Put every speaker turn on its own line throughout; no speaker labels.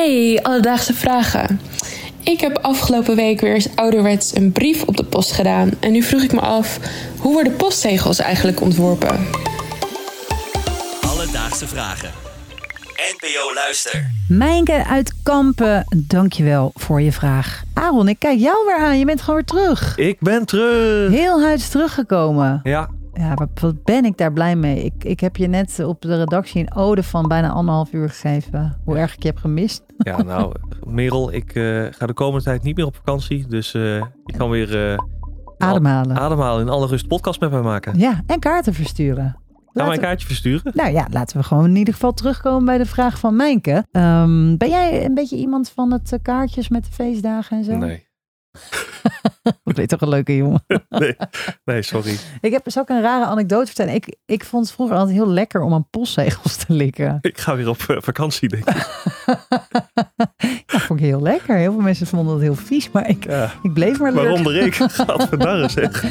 Hey, alledaagse vragen. Ik heb afgelopen week weer eens ouderwets een brief op de post gedaan. En nu vroeg ik me af, hoe worden postzegels eigenlijk ontworpen?
Alledaagse vragen. NPO Luister.
Mijnke uit Kampen, dankjewel voor je vraag. Aaron, ik kijk jou weer aan. Je bent gewoon weer terug.
Ik ben terug.
Heel huids teruggekomen.
Ja,
Ja, wat, wat ben ik daar blij mee. Ik, ik heb je net op de redactie een ode van bijna anderhalf uur gegeven. Hoe erg ik je heb gemist.
ja nou, Merel, ik eh, ga de komende tijd niet meer op vakantie. Dus eh ik kan weer eh,
Ademhalen.
ademhalen in alle rust podcast met mij maken.
Ja, en kaarten versturen.
Ga mij
Laten-
een kaartje versturen?
Nou ja, laten we gewoon in ieder geval terugkomen bij de vraag van Mijnke. Ehm, ben jij een beetje iemand van het kaartjes met de feestdagen en zo?
Nee.
Ik weet toch een leuke jongen.
nee. Nee, sorry.
Ik heb dus ook een rare anekdote vertellen. Ik, ik vond het vroeger altijd heel lekker om aan postzegels te likken.
Ik ga weer op eh, vakantie, denk ik.
Ja, vond ik heel lekker. Heel veel mensen vonden het heel vies, maar ik,
Ja.
ik bleef maar lukken.
Waaronder ik. Gadverdarre zeg.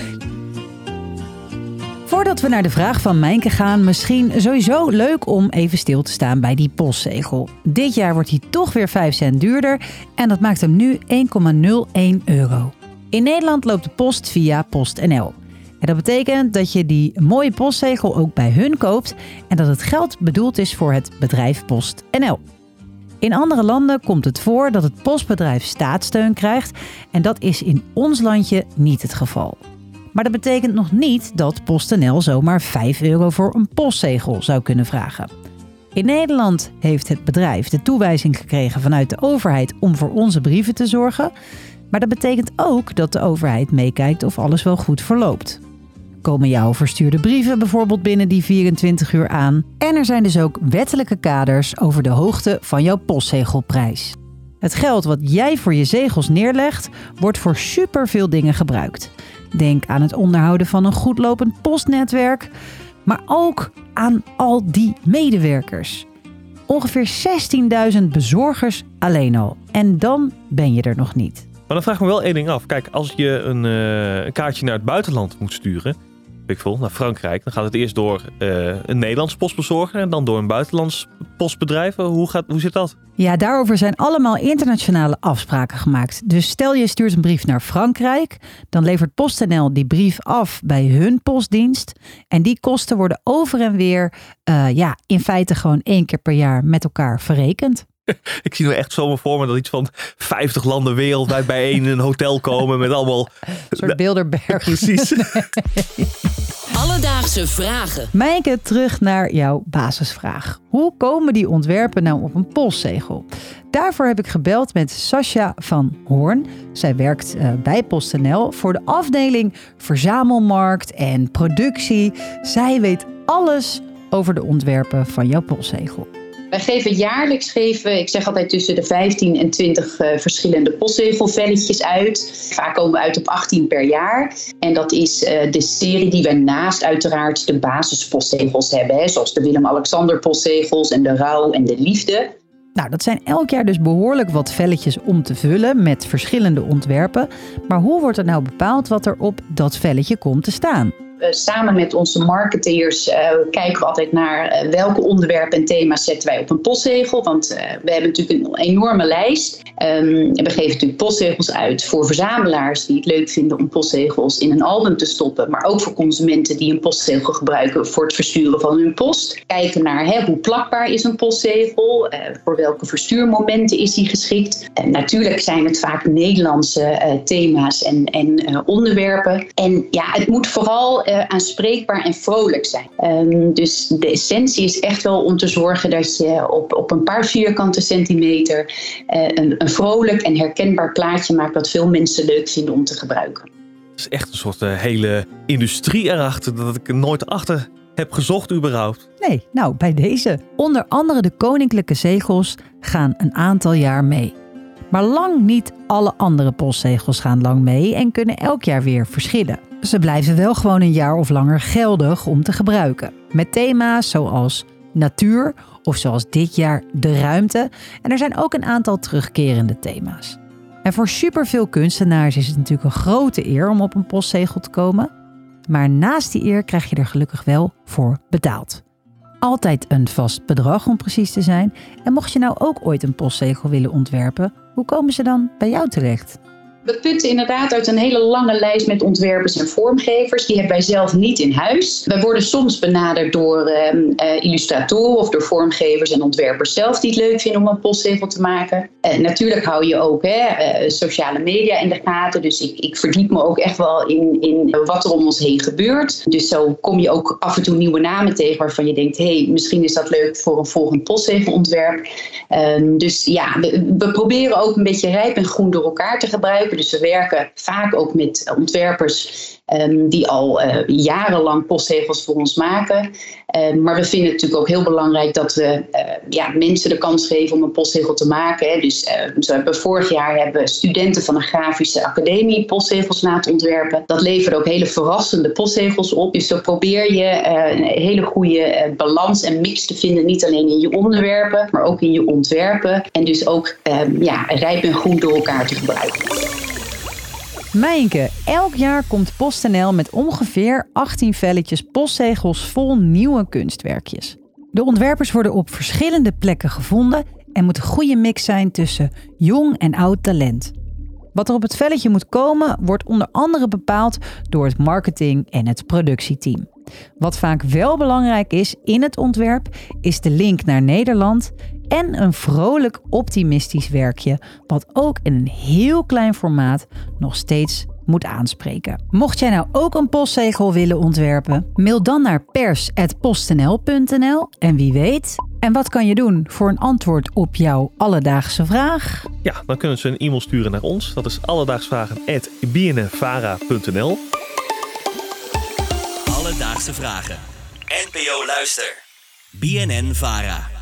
Voordat we naar de vraag van Mijnke gaan, misschien sowieso leuk om even stil te staan bij die postzegel. Dit jaar wordt hij toch weer 5 cent duurder en dat maakt hem nu 1,01 euro. In Nederland loopt de post via PostNL. En dat betekent dat je die mooie postzegel ook bij hun koopt en dat het geld bedoeld is voor het bedrijf PostNL. In andere landen komt het voor dat het postbedrijf staatssteun krijgt en dat is in ons landje niet het geval. Maar dat betekent nog niet dat PostNL zomaar 5 euro voor een postzegel zou kunnen vragen. In Nederland heeft het bedrijf de toewijzing gekregen vanuit de overheid om voor onze brieven te zorgen. Maar dat betekent ook dat de overheid meekijkt of alles wel goed verloopt. Komen jouw verstuurde brieven bijvoorbeeld binnen die 24 uur aan? En er zijn dus ook wettelijke kaders over de hoogte van jouw postzegelprijs. Het geld wat jij voor je zegels neerlegt, wordt voor superveel dingen gebruikt. Denk aan het onderhouden van een goed lopend postnetwerk, maar ook aan al die medewerkers. Ongeveer 16.000 bezorgers alleen al. En dan ben je er nog niet.
Maar dan vraag ik me wel één ding af. Kijk, als je een, eh, een kaartje naar het buitenland moet sturen, ik naar Frankrijk, dan gaat het eerst door eh, een Nederlands postbezorger en dan door een buitenlands postbedrijf. Hoe, gaat, hoe zit dat?
Ja, daarover zijn allemaal internationale afspraken gemaakt. Dus stel je stuurt een brief naar Frankrijk, dan levert PostNL die brief af bij hun postdienst. En die kosten worden over en weer, eh, ja, in feite gewoon één keer per jaar met elkaar verrekend.
Ik zie nu echt zomaar voor me dat iets van 50 landen wereldwijd bijeen in een hotel komen met allemaal...
Een soort Bilderberg.
Precies.
Alledaagse vragen.
Mijke, terug naar jouw basisvraag. Hoe komen die ontwerpen nou op een postzegel? Daarvoor heb ik gebeld met Sascha van Hoorn. Zij werkt eh, bij PostNL voor de afdeling verzamelmarkt en productie. Zij weet alles over de ontwerpen van jouw postzegel.
Wij geven jaarlijks, geven, ik zeg altijd tussen de 15 en 20 eh, verschillende postzegelvelletjes uit. Vaak komen we uit op 18 per jaar. En dat is eh, de serie die wij naast uiteraard de basispostzegels hebben. Zoals de Willem-Alexander postzegels en de Rouw en de Liefde.
Nou, dat zijn elk jaar dus behoorlijk wat velletjes om te vullen met verschillende ontwerpen. Maar hoe wordt er nou bepaald wat er op dat velletje komt te staan?
Eh, samen met onze marketeers eh, kijken we altijd naar eh, welke onderwerpen en thema's zetten wij op een postzegel. Want we hebben natuurlijk een enorme lijst. Ehm, we geven natuurlijk postzegels uit voor verzamelaars die het leuk vinden om postzegels in een album te stoppen. Maar ook voor consumenten die een postzegel gebruiken voor het versturen van hun post. Kijken naar hoe plakbaar is een postzegel, eh, voor welke verstuurmomenten is die geschikt. Natuurlijk zijn het vaak Nederlandse thema's en, en onderwerpen. En ja, het moet vooral eh, aanspreekbaar en vrolijk zijn. Ehm, dus de essentie is echt wel om te zorgen dat je op, op een paar vierkante centimeter eh, een, een vrolijk en herkenbaar plaatje maakt wat veel mensen leuk vinden om te gebruiken.
Het is echt een soort eh, hele industrie erachter dat ik er nooit achter heb gezocht überhaupt.
Nee, nou bij deze. Onder andere de koninklijke zegels gaan een aantal jaar mee. Maar lang niet alle andere postzegels gaan lang mee en kunnen elk jaar weer verschillen. Ze blijven wel gewoon een jaar of langer geldig om te gebruiken. Met thema's zoals natuur of zoals dit jaar de ruimte. En er zijn ook een aantal terugkerende thema's. En voor superveel kunstenaars is het natuurlijk een grote eer om op een postzegel te komen. Maar naast die eer krijg je er gelukkig wel voor betaald. Altijd een vast bedrag om precies te zijn. En mocht je nou ook ooit een postzegel willen ontwerpen, hoe komen ze dan bij jou terecht?
We putten inderdaad uit een hele lange lijst met ontwerpers en vormgevers. Die hebben wij zelf niet in huis. Wij worden soms benaderd door uh, illustratoren of door vormgevers en ontwerpers zelf die het leuk vinden om een postzegel te maken. Uh, natuurlijk hou je ook hè, uh, sociale media in de gaten. Dus ik, ik verdiep me ook echt wel in, in wat er om ons heen gebeurt. Dus zo kom je ook af en toe nieuwe namen tegen waarvan je denkt: hé, hey, misschien is dat leuk voor een volgend postzegelontwerp. Ehm, dus ja, we, we proberen ook een beetje rijp en groen door elkaar te gebruiken. Dus we werken vaak ook met ontwerpers um, die al uh, jarenlang postzegels voor ons maken. Um, maar we vinden het natuurlijk ook heel belangrijk dat we uh, ja, mensen de kans geven om een postzegel te maken. Dus uh, zo hebben vorig jaar hebben studenten van een grafische academie postzegels laten ontwerpen. Dat levert ook hele verrassende postzegels op. Dus zo probeer je een hele goede balans en mix te vinden. Niet alleen in je onderwerpen, maar ook in je ontwerpen. En dus ook um, ja, rijp en groen door elkaar te gebruiken.
Mijnke, elk jaar komt PostNL met ongeveer 18 velletjes postzegels vol nieuwe kunstwerkjes. De ontwerpers worden op verschillende plekken gevonden en moet een goede mix zijn tussen jong en oud talent. Wat er op het velletje moet komen, wordt onder andere bepaald door het marketing en het productieteam. Wat vaak wel belangrijk is in het ontwerp, is de link naar Nederland en een vrolijk optimistisch werkje, wat ook in een heel klein formaat nog steeds moet aanspreken. Mocht jij nou ook een postzegel willen ontwerpen, mail dan naar pers.postnl.nl en wie weet. En wat kan je doen voor een antwoord op jouw alledaagse vraag?
Ja, dan kunnen ze een e-mail sturen naar ons. Dat is alledaagsvragen.bnnvara.nl
Alledaagse vragen. NPO Luister. BNN Vara.